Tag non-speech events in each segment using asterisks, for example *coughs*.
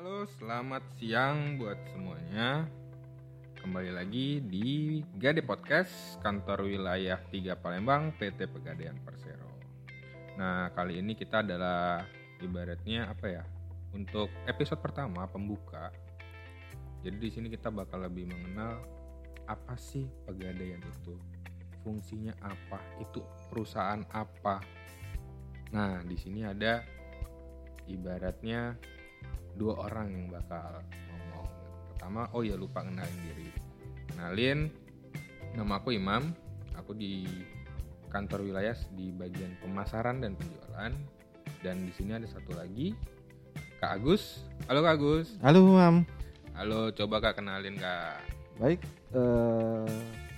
Halo, selamat siang buat semuanya. Kembali lagi di Gade Podcast, kantor wilayah 3 Palembang, PT Pegadaian Persero. Nah, kali ini kita adalah ibaratnya apa ya? Untuk episode pertama pembuka. Jadi di sini kita bakal lebih mengenal apa sih pegadaian itu? Fungsinya apa? Itu perusahaan apa? Nah, di sini ada ibaratnya dua orang yang bakal ngomong. Pertama, oh ya lupa kenalin diri. Kenalin, nama aku Imam. Aku di kantor wilayah di bagian pemasaran dan penjualan. Dan di sini ada satu lagi, Kak Agus. Halo Kak Agus. Halo Mam. Halo, coba Kak kenalin Kak. Baik, eh,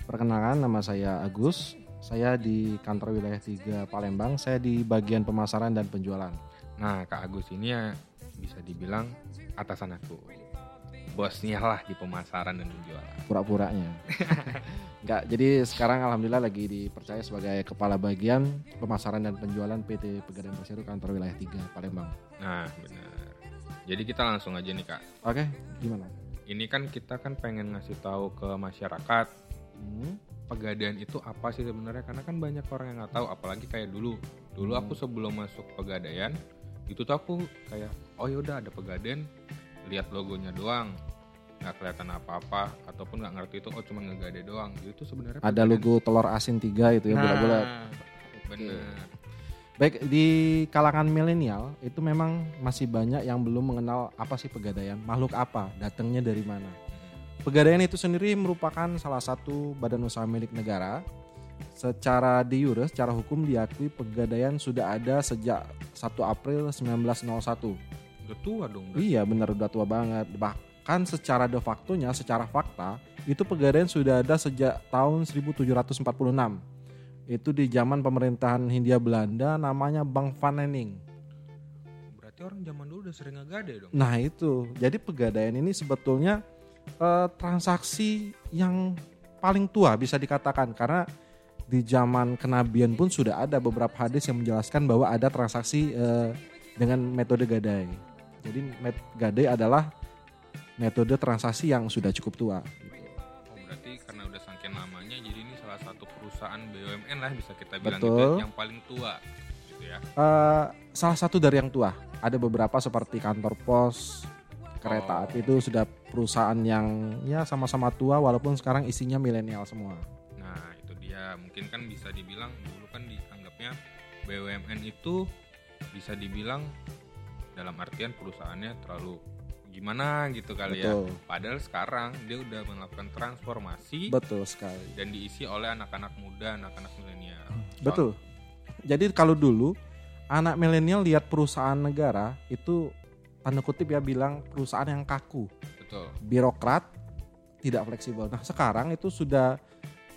perkenalkan nama saya Agus. Saya di kantor wilayah 3 Palembang. Saya di bagian pemasaran dan penjualan. Nah, Kak Agus ini ya bisa dibilang atasan aku. Bosnya lah di pemasaran dan penjualan. Pura-puranya. *laughs* Enggak, jadi sekarang alhamdulillah lagi dipercaya sebagai kepala bagian pemasaran dan penjualan PT Pegadaian Persero kantor wilayah 3 Palembang. Nah, benar. Jadi kita langsung aja nih Kak. Oke, gimana? Ini kan kita kan pengen ngasih tahu ke masyarakat Hmm, pegadaian itu apa sih sebenarnya karena kan banyak orang yang nggak tahu apalagi kayak dulu dulu aku sebelum masuk pegadaian itu tuh aku kayak oh yaudah ada pegadaian lihat logonya doang nggak kelihatan apa-apa ataupun nggak ngerti itu oh cuma ngegade doang itu sebenarnya Ada pegadaian- logo telur asin tiga itu ya nah, bulat-bulat. bener Baik di kalangan milenial itu memang masih banyak yang belum mengenal apa sih pegadaian, makhluk apa, datangnya dari mana. Pegadaian itu sendiri merupakan salah satu badan usaha milik negara. Secara de jure, secara hukum diakui pegadaian sudah ada sejak 1 April 1901. udah tua dong berarti. Iya benar udah tua banget. Bahkan secara de factonya, secara fakta, itu pegadaian sudah ada sejak tahun 1746. Itu di zaman pemerintahan Hindia Belanda namanya Bank Van Nenning. berarti orang zaman dulu udah sering ngegade dong Nah itu, jadi pegadaian ini sebetulnya eh, transaksi yang paling tua bisa dikatakan karena di zaman kenabian pun sudah ada beberapa hadis yang menjelaskan bahwa ada transaksi eh, dengan metode gadai. Jadi met- gadai adalah metode transaksi yang sudah cukup tua. Oh berarti karena udah saking lamanya jadi ini salah satu perusahaan BUMN lah bisa kita bilang Betul. gitu yang paling tua gitu ya. Eh, salah satu dari yang tua. Ada beberapa seperti kantor pos, kereta Oh. api itu sudah perusahaan yang ya sama-sama tua walaupun sekarang isinya milenial semua. Dia mungkin kan bisa dibilang dulu kan dianggapnya BUMN itu bisa dibilang dalam artian perusahaannya terlalu gimana gitu kali ya. Betul. Padahal sekarang dia udah melakukan transformasi Betul sekali. dan diisi oleh anak-anak muda, anak-anak milenial. Betul. Jadi kalau dulu anak milenial lihat perusahaan negara itu tanda kutip ya bilang perusahaan yang kaku, Betul. birokrat, tidak fleksibel. Nah, sekarang itu sudah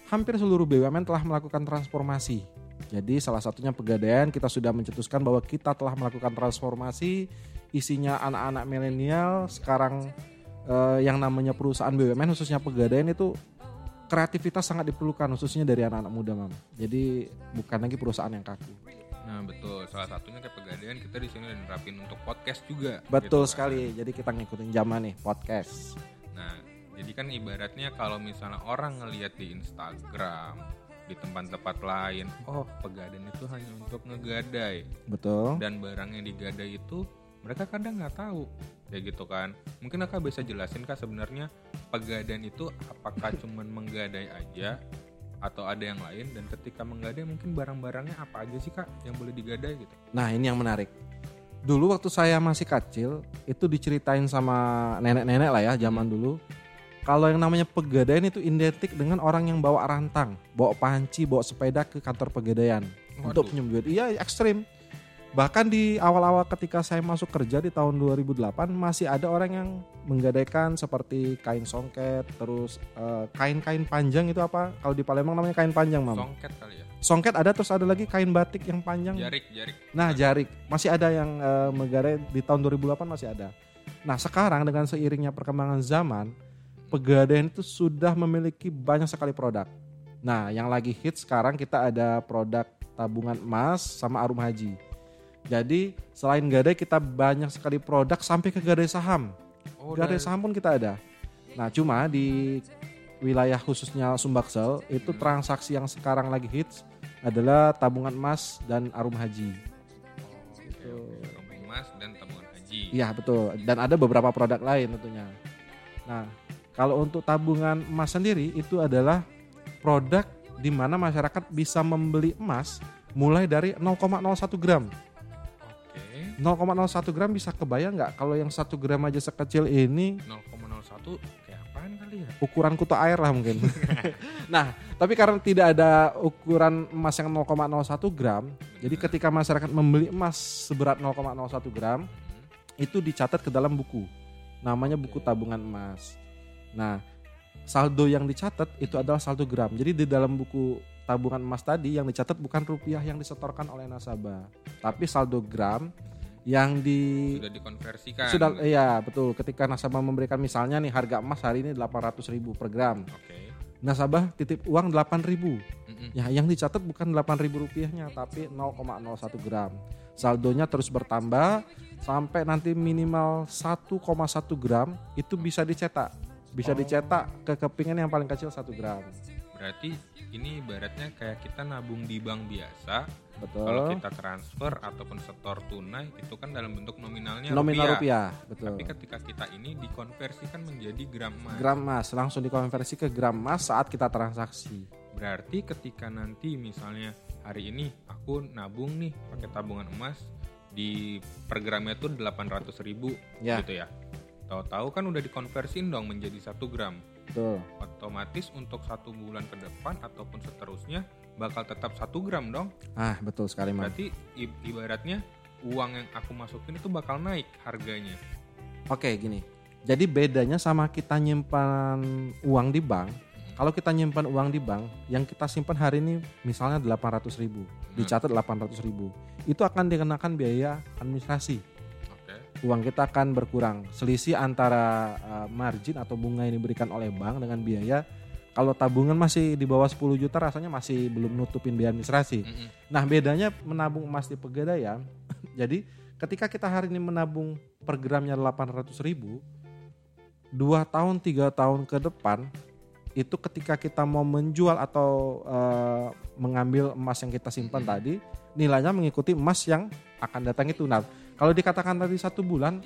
hampir seluruh BUMN telah melakukan transformasi. Jadi salah satunya pegadaian kita sudah mencetuskan bahwa kita telah melakukan transformasi isinya anak-anak milenial sekarang eh, yang namanya perusahaan BUMN khususnya pegadaian itu kreativitas sangat diperlukan khususnya dari anak-anak muda mam. Jadi bukan lagi perusahaan yang kaku. Nah betul. Salah satunya kayak pegadaian kita di sini udah nerapin untuk podcast juga. Betul gitu kan. sekali. Jadi kita ngikutin zaman nih podcast. Nah, jadi kan ibaratnya kalau misalnya orang ngelihat di Instagram, di tempat-tempat lain, oh pegadaian itu hanya untuk ngegadai Betul. dan barang yang digadai itu mereka kadang nggak tahu kayak gitu kan. Mungkin kakak bisa jelasin kak sebenarnya pegadaian itu apakah cuman menggadai aja atau ada yang lain dan ketika menggadai mungkin barang-barangnya apa aja sih kak yang boleh digadai gitu? Nah ini yang menarik. Dulu waktu saya masih kecil itu diceritain sama nenek-nenek lah ya zaman dulu. Kalau yang namanya pegadaian itu identik dengan orang yang bawa rantang, bawa panci, bawa sepeda ke kantor pegadaian untuk Waduh. pinjam duit. Iya ekstrim. Bahkan di awal-awal ketika saya masuk kerja di tahun 2008 masih ada orang yang menggadaikan seperti kain songket, terus eh, kain-kain panjang itu apa? Kalau di Palembang namanya kain panjang, Mam. Songket kali ya? Songket ada terus ada lagi kain batik yang panjang. Jarik, jarik. Nah, jarik masih ada yang eh, menggadai di tahun 2008 masih ada. Nah, sekarang dengan seiringnya perkembangan zaman, pegadaian itu sudah memiliki banyak sekali produk. Nah, yang lagi hit sekarang kita ada produk tabungan emas sama arum haji. Jadi selain gadai kita banyak sekali produk sampai ke gadai saham. Oh, gadai saham pun kita ada. Nah cuma di wilayah khususnya Sumbaksel itu Hmm. transaksi yang sekarang lagi hits adalah tabungan emas dan arum haji. Oke, oke. Tabung emas dan tabungan haji. Iya betul. Dan ada beberapa produk lain tentunya. Nah kalau untuk tabungan emas sendiri itu adalah produk di mana masyarakat bisa membeli emas mulai dari 0,01 gram. Oke. 0,01 gram bisa kebayang nggak kalau yang satu gram aja sekecil ini 0,01 kayak apaan kali ya? ukuran kutu air lah mungkin. *laughs* nah, tapi karena tidak ada ukuran emas yang 0,01 gram, jadi ketika masyarakat membeli emas seberat 0,01 gram, itu dicatat ke dalam buku. Namanya buku tabungan emas. Nah, saldo yang dicatat itu adalah saldo gram. Jadi di dalam buku tabungan emas tadi yang dicatat bukan rupiah yang disetorkan oleh nasabah, tapi saldo gram yang di Sudah dikonversikan. sudah iya betul ketika nasabah memberikan misalnya nih harga emas hari ini 800.000 per gram Oke. nasabah titip uang 8.000 Mm-mm. ya yang dicatat bukan 8.000 rupiahnya tapi 0,01 gram saldonya terus bertambah sampai nanti minimal 1,1 gram itu bisa dicetak bisa Oh. dicetak ke kepingan yang paling kecil 1 gram Berarti ini ibaratnya kayak kita nabung di bank biasa. betul Kalau kita transfer ataupun setor tunai itu kan dalam bentuk nominalnya nominal rupiah. rupiah, betul Tapi ketika kita ini dikonversikan menjadi gram emas. gram emas langsung dikonversi ke gram emas saat kita transaksi Berarti ketika nanti misalnya hari ini aku nabung nih pakai tabungan emas di per gramnya tuh 800 ribu ya gitu ya. Tahu-tahu kan udah dikonversiin dong menjadi satu gram. betul Otomatis untuk satu bulan ke depan ataupun seterusnya bakal tetap satu gram dong. ah betul sekali mas Berarti ibaratnya uang yang aku masukin itu bakal naik harganya. Oke gini, jadi bedanya sama kita nyimpan uang di bank. Kalau kita nyimpan uang di bank, yang kita simpan hari ini misalnya 800 ribu, dicatat 800 ribu, itu akan dikenakan biaya administrasi. Uang kita akan berkurang. Selisih antara uh, margin atau bunga yang diberikan oleh bank dengan biaya. Kalau tabungan masih di bawah 10 juta, rasanya masih belum nutupin biaya administrasi. Mm-mm. Nah bedanya menabung emas di pegadaian, *laughs* jadi ketika kita hari ini menabung per gramnya 800 ribu, dua tahun tiga tahun ke depan itu ketika kita mau menjual atau eh, mengambil emas yang kita simpan Mhm. tadi, nilainya mengikuti emas yang akan datang itu. Nah kalau dikatakan tadi satu bulan,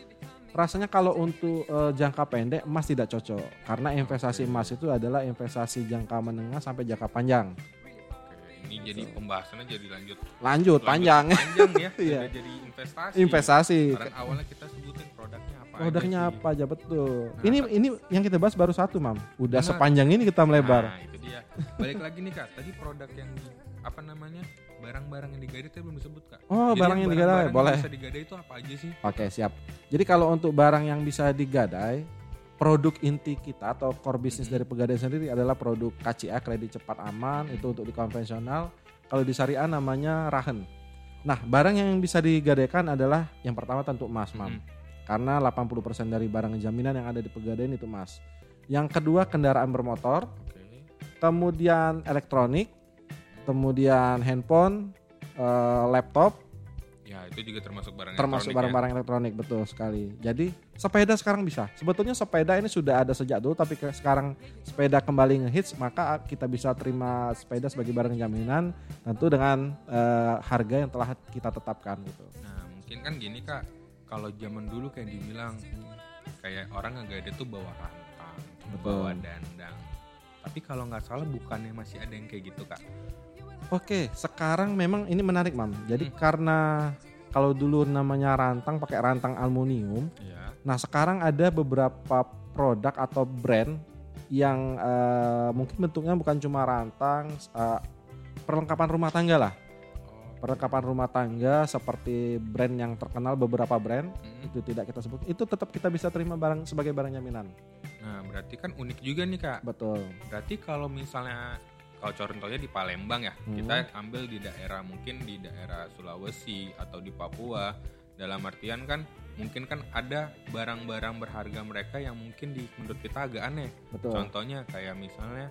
rasanya kalau untuk eh, jangka pendek emas tidak cocok karena investasi emas itu adalah investasi jangka menengah sampai jangka panjang. Oke, ini jadi pembahasannya jadi lanjut. Lanjut, lanjut panjang. Panjang ya. *laughs* Iya. Jadi investasi. investasi Karena awalnya kita sebutin produknya apa produknya aja sih. apa aja betul Nah, ini ini yang kita bahas baru satu mam udah Benar. sepanjang ini kita melebar Nah, itu dia. Balik lagi nih Kak, tadi produk yang apa namanya? Barang-barang yang digadai tadi belum disebut Kak. oh Jadi barang yang digadai boleh Yang bisa digadai itu apa aja sih? oke siap jadi kalau untuk barang yang bisa digadai produk inti kita atau core bisnis Mhm. dari pegadaian sendiri adalah produk KCA kredit cepat aman itu untuk di konvensional kalau di syariah namanya rahen nah barang yang bisa digadaikan adalah yang pertama tentu emas mam Mm-mm. karena 80% dari barang jaminan yang ada di pegadaian itu emas yang kedua kendaraan bermotor Oke. kemudian elektronik, kemudian handphone, eh, laptop, Ya, itu juga termasuk barang termasuk elektronik ya. barang-barang elektronik betul sekali. Jadi sepeda sekarang bisa. Sebetulnya sepeda ini sudah ada sejak dulu, tapi ke- sekarang sepeda kembali ngehits, maka kita bisa terima sepeda sebagai barang jaminan, tentu dengan eh, harga yang telah kita tetapkan gitu. Nah, mungkin kan gini Kak, kalau zaman dulu kayak dibilang kayak orang ngegadai tuh bawa rantang, bawa dandang. Tapi kalau nggak salah bukannya masih ada yang kayak gitu Kak. Oke, sekarang memang ini menarik, Mam. Jadi Hmm. karena kalau dulu namanya rantang pakai rantang aluminium, Ya. Nah sekarang ada beberapa produk atau brand yang eh, mungkin bentuknya bukan cuma rantang, eh, perlengkapan rumah tangga lah. Oh. Perlengkapan rumah tangga seperti brand yang terkenal beberapa brand Mm. itu tidak kita sebut. Itu tetap kita bisa terima barang sebagai barang jaminan. Nah, berarti kan unik juga nih Kak. Betul. Berarti kalau misalnya kalau contohnya di Palembang ya, Hmm. kita ambil di daerah mungkin di daerah Sulawesi atau di Papua. Dalam artian kan mungkin kan ada barang-barang berharga mereka yang mungkin di menurut kita agak aneh. Betul. Contohnya kayak misalnya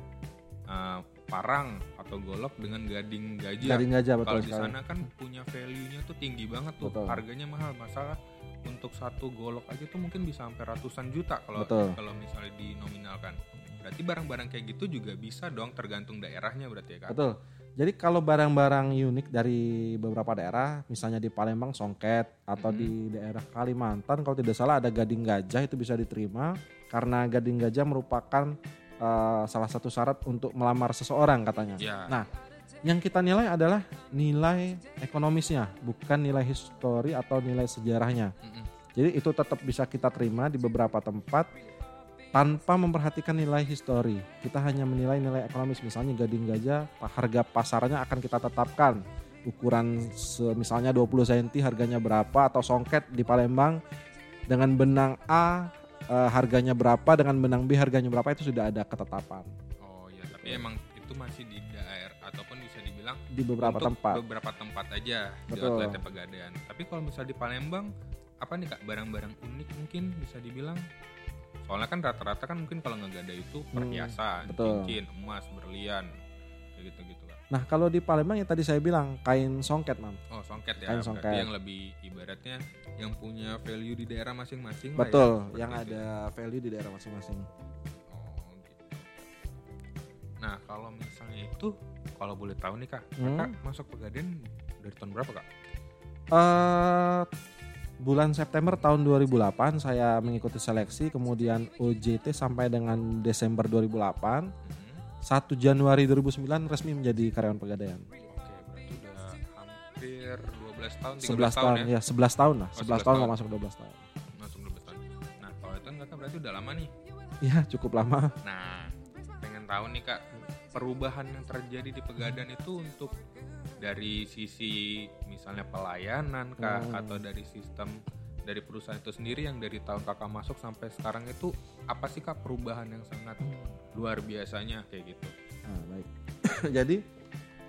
uh, parang atau golok dengan gading gajah. Gading gajah betul Kalau di sana kan punya value-nya tuh tinggi banget tuh. Betul. Harganya mahal. Masalah untuk satu golok aja tuh mungkin bisa sampai ratusan juta kalau kalau misalnya dinominalkan. Berarti barang-barang kayak gitu juga bisa dong tergantung daerahnya berarti ya kan? Betul. Jadi kalau barang-barang unik dari beberapa daerah, misalnya di Palembang songket atau Mhm. di daerah Kalimantan kalau tidak salah ada gading gajah itu bisa diterima karena gading gajah merupakan eh, salah satu syarat untuk melamar seseorang katanya. Ya. Nah, yang kita nilai adalah nilai ekonomisnya, bukan nilai histori atau nilai sejarahnya. Mm-mm. Jadi itu tetap bisa kita terima di beberapa tempat tanpa memperhatikan nilai histori. Kita hanya menilai nilai ekonomis. Misalnya gading gajah, harga pasarnya akan kita tetapkan. Ukuran misalnya 20 cm harganya berapa atau songket di Palembang dengan benang A eh, harganya berapa dengan benang B harganya berapa itu sudah ada ketetapan Oh iya, tapi emang itu masih di daerah ataupun bisa dibilang di beberapa tempat. beberapa tempat aja di Betul. outlet Pegadaian. Tapi kalau misal di Palembang apa nih kak barang-barang unik mungkin bisa dibilang soalnya kan rata-rata kan mungkin kalau nggak ada itu perhiasan, Hmm, betul. cincin, emas, berlian, kayak gitu-gitu kak. Nah kalau di Palembang yang tadi saya bilang kain songket mam. Oh songket ya, Kain berarti songket. yang lebih ibaratnya yang punya value di daerah masing-masing. lah ya, Betul, seperti yang itu. ada value di daerah masing-masing. Oh gitu. Nah kalau misalnya itu kalau boleh tahu nih kak, Hmm. kakak masuk Pegadaian dari tahun berapa kak? eh bulan September tahun 2008 saya mengikuti seleksi, kemudian OJT sampai dengan Desember 2008. Mhm. 1 Januari 2009 resmi menjadi karyawan Pegadaian. Oke, berarti udah hampir 12 tahun, 13 11 tahun, tahun, ya. ya 11 tahun lah. Oh, 11 11 tahun mau masuk 12 tahun. Masuk 12 tahun. Nah, kalau itu kan berarti udah lama nih. Ya cukup lama. Nah, pengen tahu nih kak, perubahan yang terjadi di Pegadaian itu untuk dari sisi misalnya pelayanan kak, Hmm. atau dari sistem dari perusahaan itu sendiri yang dari tahun kakak masuk sampai sekarang itu apa sih kak perubahan yang sangat luar biasanya kayak gitu? Nah, baik. *coughs* Jadi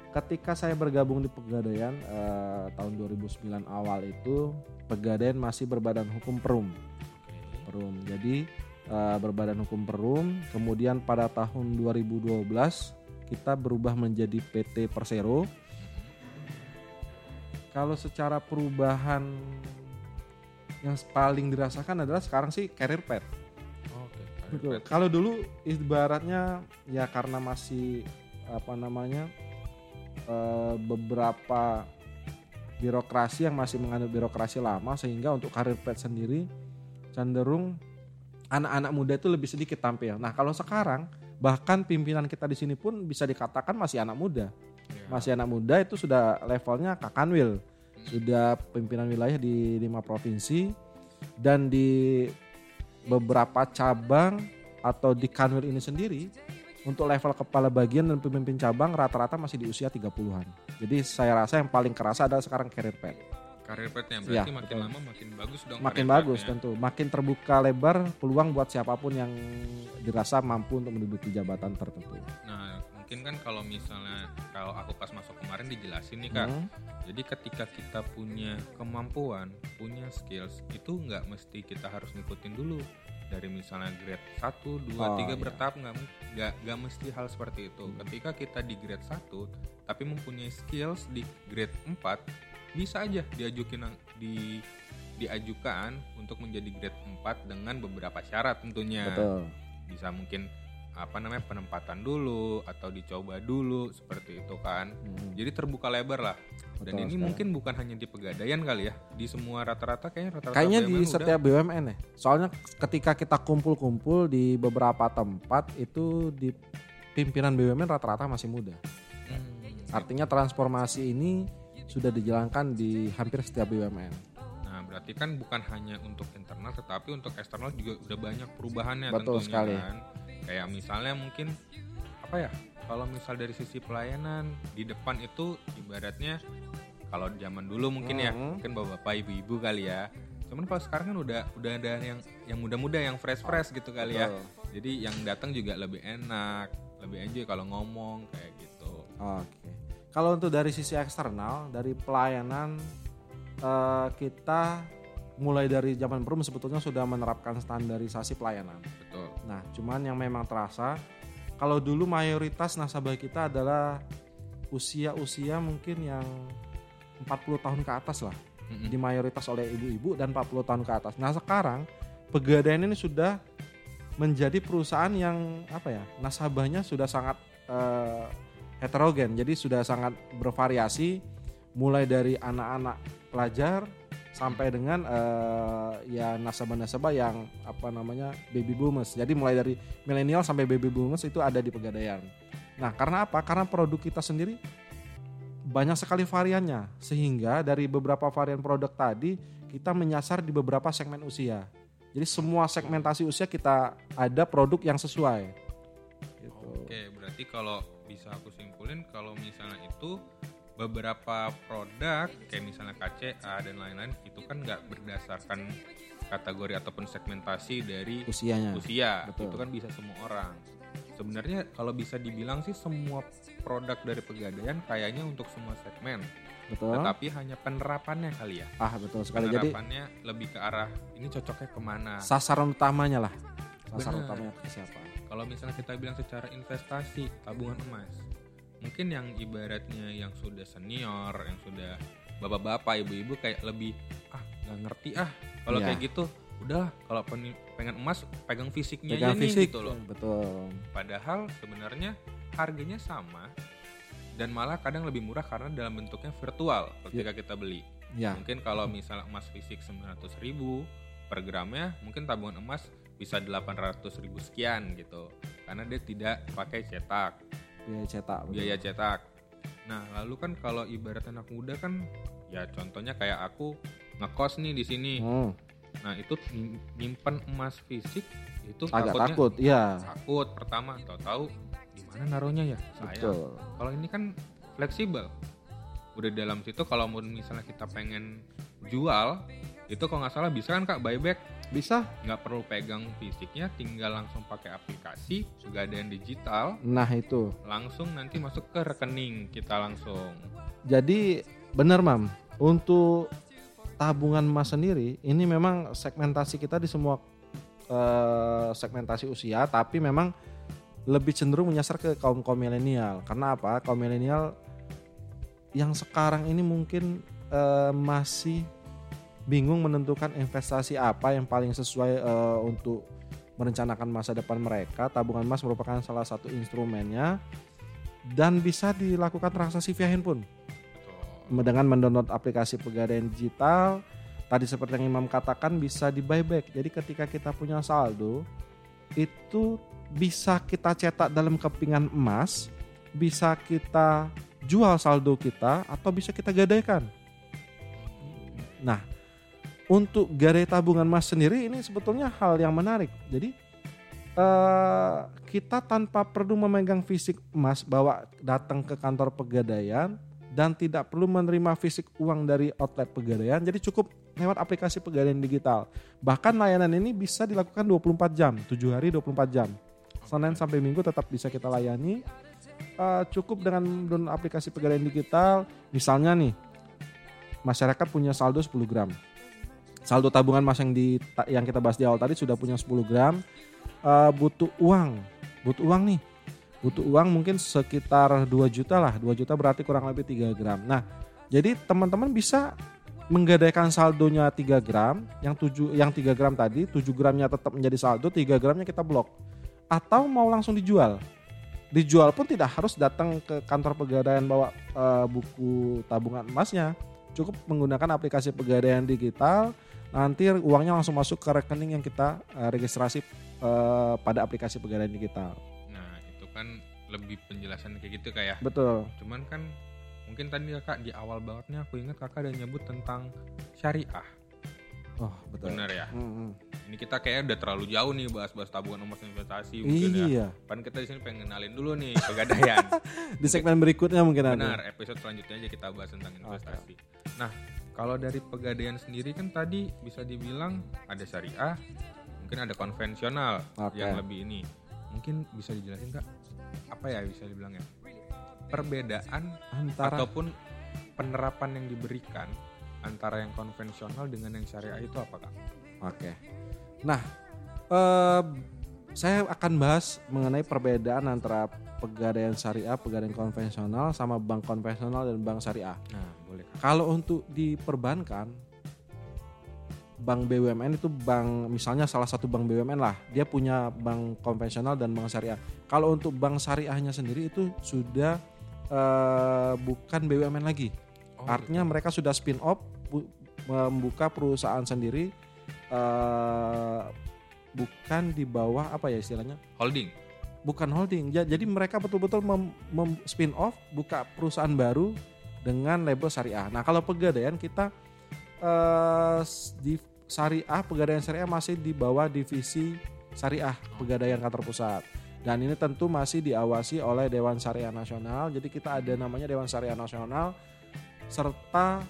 ketika saya bergabung di Pegadaian eh, tahun 2009 awal itu Pegadaian masih berbadan hukum Perum. Perum. Jadi eh, berbadan hukum Perum. Kemudian pada tahun 2012 kita berubah menjadi PT Persero. Kalau secara perubahan yang paling dirasakan adalah sekarang sih career path. Oke. Betul. Kalau dulu ibaratnya ya karena masih apa namanya eh, beberapa birokrasi yang masih menganut birokrasi lama sehingga untuk karir pet sendiri cenderung anak-anak muda itu lebih sedikit tampil. Nah kalau sekarang bahkan pimpinan kita di sini pun bisa dikatakan masih anak muda. Ya. Masih anak muda itu sudah levelnya kakanwil, sudah pimpinan wilayah di lima provinsi dan di beberapa cabang atau di kanwil ini sendiri untuk level kepala bagian dan pemimpin cabang rata-rata masih di usia 30-an. Jadi saya rasa yang paling kerasa adalah sekarang career path. Karir petnya Iya, berarti makin betul. lama makin bagus dong. Makin bagus tentu, makin terbuka lebar peluang buat siapa pun yang dirasa mampu untuk menduduki jabatan tertentu. Nah, mungkin kan kalau misalnya kalau aku pas masuk kemarin dijelasin nih kak. Hmm, Jadi ketika kita punya kemampuan, punya skills, itu nggak mesti kita harus ngikutin dulu dari misalnya grade 1, 2, Oh, 3 iya. bertahap nggak nggak nggak mesti hal seperti itu. Ketika kita di grade 1 tapi mempunyai skills di grade 4 bisa aja diajukin di diajukan untuk menjadi grade 4 dengan beberapa syarat tentunya betul. bisa mungkin apa namanya penempatan dulu atau dicoba dulu seperti itu kan Hmm, jadi terbuka lebar lah dan betul ini sekali. mungkin bukan hanya di pegadaian kali ya di semua rata-rata kayaknya rata-rata Kayaknya di BUMN udah- setiap BUMN ya. Soalnya ketika kita kumpul-kumpul di beberapa tempat itu di pimpinan BUMN rata-rata masih muda. Hmm, Artinya transformasi ini sudah dijalankan di hampir setiap BUMN. nah berarti kan bukan hanya untuk internal tetapi untuk eksternal juga udah banyak perubahannya Betul tentunya sekali. kan kayak misalnya mungkin apa ya kalau misal dari sisi pelayanan di depan itu ibaratnya kalau zaman dulu mungkin ya Mhm. mungkin bapak-bapak ibu-ibu kali ya cuman kalau sekarang kan udah udah ada yang yang muda-muda yang fresh-fresh gitu kali ya jadi yang datang juga lebih enak lebih enjoy kalau ngomong kayak gitu Oke. Kalau untuk dari sisi eksternal, dari pelayanan eh, kita mulai dari zaman Perum sebetulnya sudah menerapkan standarisasi pelayanan. betul Nah, cuman yang memang terasa kalau dulu mayoritas nasabah kita adalah usia-usia mungkin yang 40 tahun ke atas lah. Mm-mm. Di mayoritas oleh ibu-ibu dan 40 tahun ke atas. Nah, sekarang Pegadaian ini sudah menjadi perusahaan yang apa ya? Nasabahnya sudah sangat eh, heterogen. Jadi sudah sangat bervariasi mulai dari anak-anak pelajar sampai dengan eh, ya nasabah-nasabah yang apa namanya baby boomers. Jadi mulai dari milenial sampai baby boomers itu ada di Pegadaian. Nah, karena apa? Karena produk kita sendiri banyak sekali variannya sehingga dari beberapa varian produk tadi kita menyasar di beberapa segmen usia. Jadi semua segmentasi usia kita ada produk yang sesuai. Gitu. Oke, berarti kalau bisa aku simpulin kalau misalnya itu beberapa produk kayak misalnya KCA dan lain-lain itu kan nggak berdasarkan kategori ataupun segmentasi dari Usianya. usia betul. itu kan bisa semua orang sebenarnya kalau bisa dibilang sih semua produk dari pegadaian kayaknya untuk semua segmen Betul. tetapi hanya penerapannya kali ya Ah, betul sekali. Jadi penerapannya lebih ke arah ini cocoknya ke mana sasaran utamanya lah. Sasaran Benar. utamanya ke siapa? kalau misalnya kita bilang secara investasi tabungan emas mungkin yang ibaratnya yang sudah senior yang sudah bapak-bapak ibu-ibu kayak lebih ah nggak ngerti ah. Kalau Iya. kayak gitu udah kalau pen- pengen emas pegang fisiknya Pegang aja nih fisik. gitu loh. Betul. padahal sebenarnya harganya sama dan malah kadang lebih murah karena dalam bentuknya virtual ketika kita beli. Ya, mungkin kalau misalnya emas fisik 900.000 ribu per gramnya mungkin tabungan emas bisa 800.000 ribu sekian gitu. Karena dia tidak pakai cetak biaya cetak. betul. biaya cetak nah lalu kan kalau ibarat anak muda kan ya contohnya kayak aku ngekos nih di sini Hmm, nah itu nyim- nyimpen emas fisik itu agak takutnya takut, iya. takut pertama tahu-tahu di mana naruhnya ya Betul. kalau ini kan fleksibel udah dalam situ kalau mau misalnya kita pengen jual itu kalau nggak salah bisa kan kak buyback Bisa. nggak perlu pegang fisiknya tinggal langsung pakai aplikasi pegadaian digital Nah, itu. langsung nanti masuk ke rekening kita langsung Jadi benar, Mam. Untuk tabungan emas sendiri, ini memang segmentasi kita di semua eh, segmentasi usia, tapi memang lebih cenderung menyasar ke kaum kaum milenial. Karena apa? Kaum milenial yang sekarang ini mungkin eh, masih bingung menentukan investasi apa yang paling sesuai eh, untuk merencanakan masa depan mereka. Tabungan emas merupakan salah satu instrumennya dan bisa dilakukan transaksi via handphone. Dengan mendownload aplikasi pegadaian digital tadi seperti yang Imam katakan bisa di buyback. Jadi ketika kita punya saldo itu bisa kita cetak dalam kepingan emas bisa kita jual saldo kita atau bisa kita gadaikan. Nah untuk gadai tabungan emas sendiri ini sebetulnya hal yang menarik. Jadi eh, kita tanpa perlu memegang fisik emas bawa datang ke kantor pegadaian dan tidak perlu menerima fisik uang dari outlet pegadaian jadi cukup lewat aplikasi pegadaian digital. Bahkan layanan ini bisa dilakukan 24 jam 7 hari 24 jam. Senin sampai Minggu tetap bisa kita layani. Eh, cukup dengan download aplikasi pegadaian digital. Misalnya nih masyarakat punya saldo 10 gram saldo tabungan mas yang di yang kita bahas di awal tadi sudah punya 10 gram. Eh, butuh uang. Butuh uang nih. Butuh uang mungkin sekitar 2 juta lah. 2 juta berarti kurang lebih 3 gram. Nah jadi teman-teman bisa menggadaikan saldonya 3 gram. Yang 7 yang 3 gram tadi 7 gramnya tetap menjadi saldo 3 gramnya kita blok. Atau mau langsung dijual. Dijual pun tidak harus datang ke kantor pegadaian bawa eh, buku tabungan emasnya. Cukup menggunakan aplikasi pegadaian digital nanti uangnya langsung masuk ke rekening yang kita eh, registrasi eh, pada aplikasi pegadaian digital nah itu kan lebih penjelasan kayak gitu kayak betul. Cuman kan mungkin tadi kakak di awal bangetnya aku ingat kakak ada nyebut tentang syariah. Oh betul. Benar ya? Hmm, hmm. ini kita kayak udah terlalu jauh nih bahas-bahas tabungan emas investasi mungkin ya. Iya. Kan kita di sini pengen kenalin dulu nih pegadaian *laughs* di segmen berikutnya mungkin ada. Benar episode selanjutnya aja kita bahas tentang investasi. Nah kalau dari pegadaian sendiri kan tadi bisa dibilang ada syariah mungkin ada konvensional Oke. yang lebih ini mungkin bisa dijelasin kak apa ya bisa dibilang ya perbedaan antara ataupun penerapan yang diberikan antara yang konvensional dengan yang syariah itu apa kak? Oke. Nah, eh, saya akan bahas mengenai perbedaan antara pegadaian syariah, pegadaian konvensional sama bank konvensional dan bank syariah. Nah, boleh. Kalau untuk di perbankan, bank BUMN itu bank misalnya salah satu bank BUMN lah, dia punya bank konvensional dan bank syariah. Kalau untuk bank syariahnya sendiri itu sudah eh, bukan BUMN lagi. Oh, Artinya mereka sudah spin off, bu- membuka perusahaan sendiri, eh, bukan di bawah apa ya istilahnya? holding. bukan holding. Ja- Jadi mereka betul-betul mem, mem- spin off, buka perusahaan baru dengan label syariah. Nah kalau pegadaian kita eh, s- di syariah pegadaian syariah masih di bawah divisi syariah pegadaian kantor pusat. Dan ini tentu masih diawasi oleh Dewan Syariah Nasional. Jadi kita ada namanya Dewan Syariah Nasional serta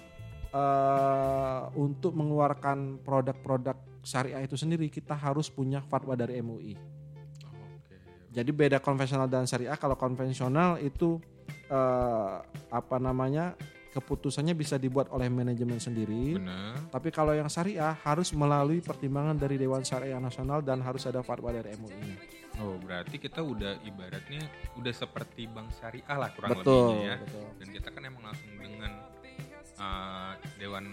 eh, untuk mengeluarkan produk-produk syariah itu sendiri kita harus punya fatwa dari MUI. Oke. Jadi beda konvensional dan syariah. Kalau konvensional itu eh, apa namanya keputusannya bisa dibuat oleh manajemen sendiri. Benar. Tapi kalau yang syariah harus melalui pertimbangan dari Dewan Syariah Nasional dan harus ada fatwa dari MUI. Oh, berarti kita udah ibaratnya udah seperti bank syariah lah kurang Betul, lebihnya ya. betul. Dan kita kan emang langsung dengan uh, Dewan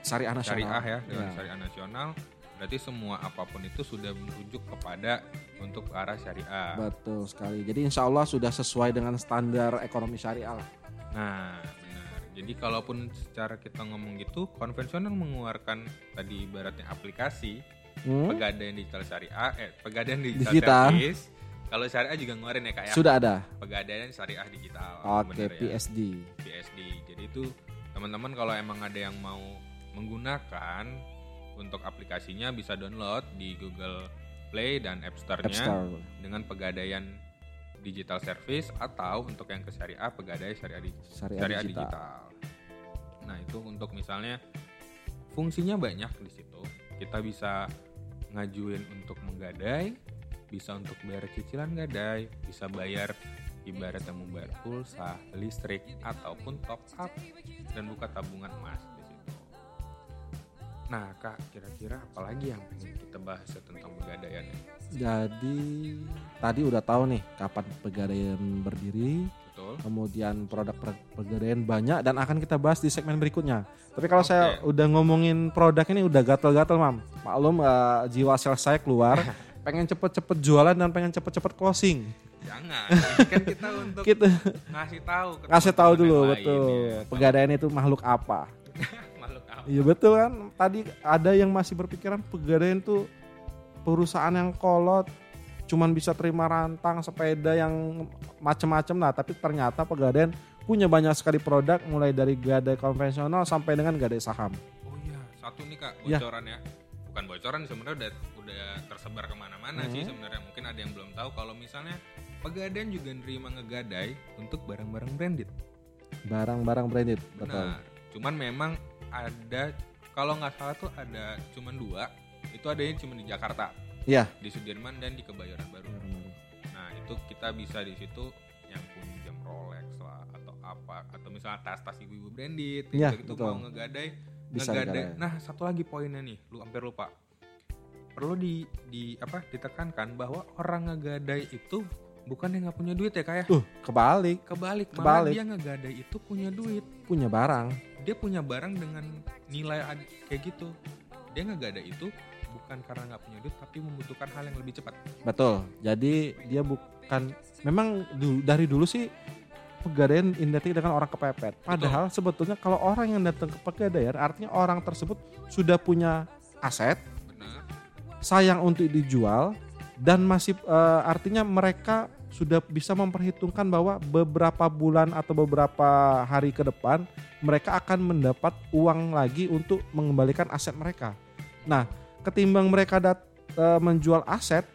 Syariah Nasional. Syariah ya, Dewan Ya. Syariah Nasional. Berarti semua apa pun itu sudah merujuk kepada untuk arah syariah. Betul sekali. Jadi insya Allah sudah sesuai dengan standar ekonomi syariah lah. Nah, benar. Jadi kalaupun secara kita ngomong gitu, konvensional mengeluarkan tadi ibaratnya aplikasi Hmm? pegadaian digital syariah, eh pegadaian digital, Digital. service. Kalau syariah juga ngeluarin ya kak ya. Sudah ada. Pegadaian syariah digital. Oke, bener ya. PSD. PSD. Jadi itu teman-teman kalau emang ada yang mau menggunakan untuk aplikasinya bisa download di Google Play dan App App Store-nya Store. dengan pegadaian digital service atau untuk yang ke syariah pegadaian syariah, di- Syariah, syariah digital. digital. Nah, itu untuk misalnya fungsinya banyak di situ. Kita bisa ngajuin untuk menggadai, bisa untuk bayar cicilan gadai, bisa bayar ibaratnya membayar pulsa, listrik ataupun top up dan buka tabungan emas. Nah, Kak, kira-kira apalagi yang pengen kita bahas ya tentang pegadaian? Jadi tadi udah tahu nih kapan pegadaian berdiri, Betul? kemudian produk pe- pegadaian banyak dan akan kita bahas di segmen berikutnya. Tapi kalau Oke. saya udah ngomongin produk ini udah gatel-gatel, Mam. Maklum eh, jiwa sales saya keluar, *laughs* pengen cepet-cepet jualan dan pengen cepet-cepet closing. Jangan, kan kita *laughs* untuk Kita ngasih tahu ngasih tahu dulu betul ya. pegadaian itu makhluk apa. *laughs* Iya betul kan. Tadi ada yang masih berpikiran pegadaian tuh perusahaan yang kolot cuman bisa terima rantang sepeda yang macem-macem lah tapi ternyata pegadaian punya banyak sekali produk mulai dari gadai konvensional sampai dengan gadai saham Oh iya, satu nih kak Iya. bocoran ya. Bukan bocoran sebenarnya udah udah tersebar ke mana-mana sih Hmm. sebenarnya. Mungkin ada yang belum tahu kalau misalnya pegadaian juga nerima ngegadai untuk barang-barang branded. barang-barang branded betul Benar. Cuman memang ada kalau nggak salah tuh ada cuman dua. Itu adanya cuma di Jakarta, iya di Sudirman dan di Kebayoran Baru. Nah itu kita bisa di situ yang punya jam Rolex lah atau apa atau misalnya tas-tas ibu-ibu branded Iya, gitu, betul. mau ngegadai bisa ngegadai. digadai. Nah satu lagi poinnya nih, lu hampir lupa. Perlu di di apa ditekankan bahwa orang ngegadai itu bukan yang nggak punya duit ya kayak uh kebalik kebalik, malah Kebalik. dia ngegadai itu punya duit. punya barang Dia punya barang dengan nilai kayak gitu. Dia ngegadai itu bukan karena nggak punya duit tapi membutuhkan hal yang lebih cepat. betul jadi dia bukan memang dulu, dari dulu sih pegadaian identik dengan orang kepepet padahal sebetulnya kalau orang yang datang ke pegadaian artinya orang tersebut sudah punya aset Benar. sayang untuk dijual dan masih eh, artinya mereka sudah bisa memperhitungkan bahwa beberapa bulan atau beberapa hari ke depan mereka akan mendapat uang lagi untuk mengembalikan aset mereka. Nah, ketimbang mereka dat, eh, menjual aset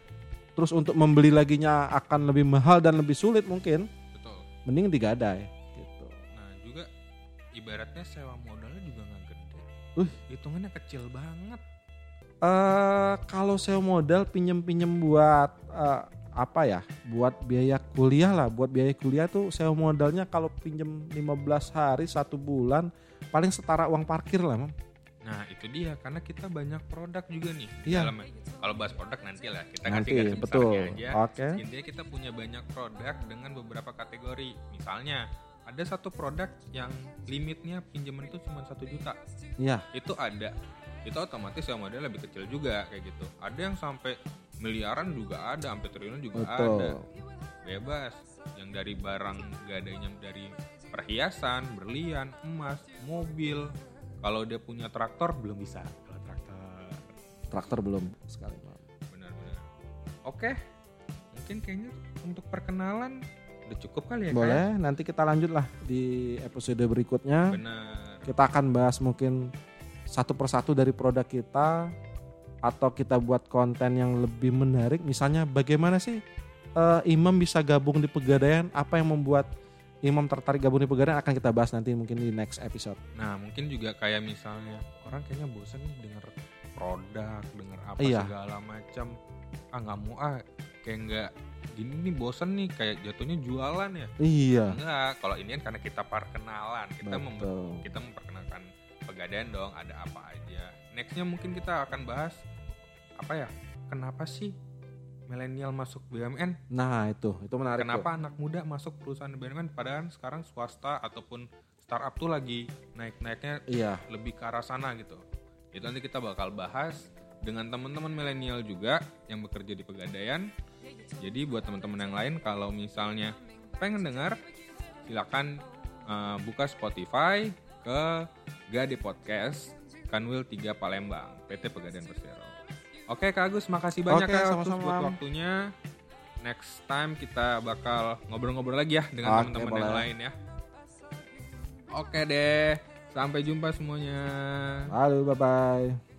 terus untuk membeli laginya akan lebih mahal dan lebih sulit mungkin, Betul. mending digadai gitu. Nah juga ibaratnya sewa modalnya juga nggak gede. Uh. Hitungannya kecil banget. eh kalau saya modal pinjem-pinjem buat eh, apa ya? Buat biaya kuliah lah, buat biaya kuliah tuh saya modalnya kalau pinjem 15 hari satu bulan paling setara uang parkir lah, Mam. Nah itu dia karena kita banyak produk juga nih. Iya. dalam- Kalau bahas produk nanti lah kita Nanti, kasih betul. aja. Oke. Intinya kita punya banyak produk dengan beberapa kategori. Misalnya ada satu produk yang limitnya pinjaman itu cuma satu juta. Iya. Itu ada. Itu otomatis yang model lebih kecil juga kayak gitu. Ada yang sampai miliaran juga ada, sampai triliunan juga ada. Betul. Bebas. Yang dari barang gak adanya dari perhiasan, berlian, emas, mobil. Kalau dia punya traktor belum bisa. Kalau traktor Traktor belum sekali. benar-benar. Oke. Mungkin kayaknya untuk perkenalan udah cukup kali ya Kak? Boleh, nanti kita lanjut lah di episode berikutnya. Benar. Kita akan bahas mungkin satu persatu dari produk kita atau kita buat konten yang lebih menarik. Misalnya bagaimana sih eh, Imam bisa gabung di Pegadaian? Apa yang membuat Imam tertarik gabung di Pegadaian akan kita bahas nanti mungkin di next episode. Nah mungkin juga kayak misalnya orang kayaknya bosan nih denger produk, denger apa Iya. segala macam. Ah nggak mau ah kayak nggak gini nih bosan nih kayak jatuhnya jualan ya. Iya. Enggak, kalau ini kan karena kita perkenalan, kita mem- kita memperkenalkan pegadaian dong, ada apa aja. Nextnya mungkin kita akan bahas apa ya? Kenapa sih milenial masuk BUMN? Nah itu, itu menarik. Kenapa anak muda masuk perusahaan BUMN padahal sekarang swasta ataupun startup tuh lagi naik-naiknya tuh. Iya. lebih ke arah sana gitu. Itu nanti kita bakal bahas dengan teman-teman milenial juga yang bekerja di Pegadaian. Jadi buat teman-teman yang lain kalau misalnya pengen dengar silakan eh, buka Spotify ke Gade Podcast Kanwil 3 Palembang PT Pegadaian Persero. Oke Kak Agus, makasih banyak Oke, ya sama-sama. buat waktunya. Next time kita bakal ngobrol-ngobrol lagi ya dengan teman-teman yang lain ya. Oke deh, sampai jumpa semuanya. Halo, bye bye.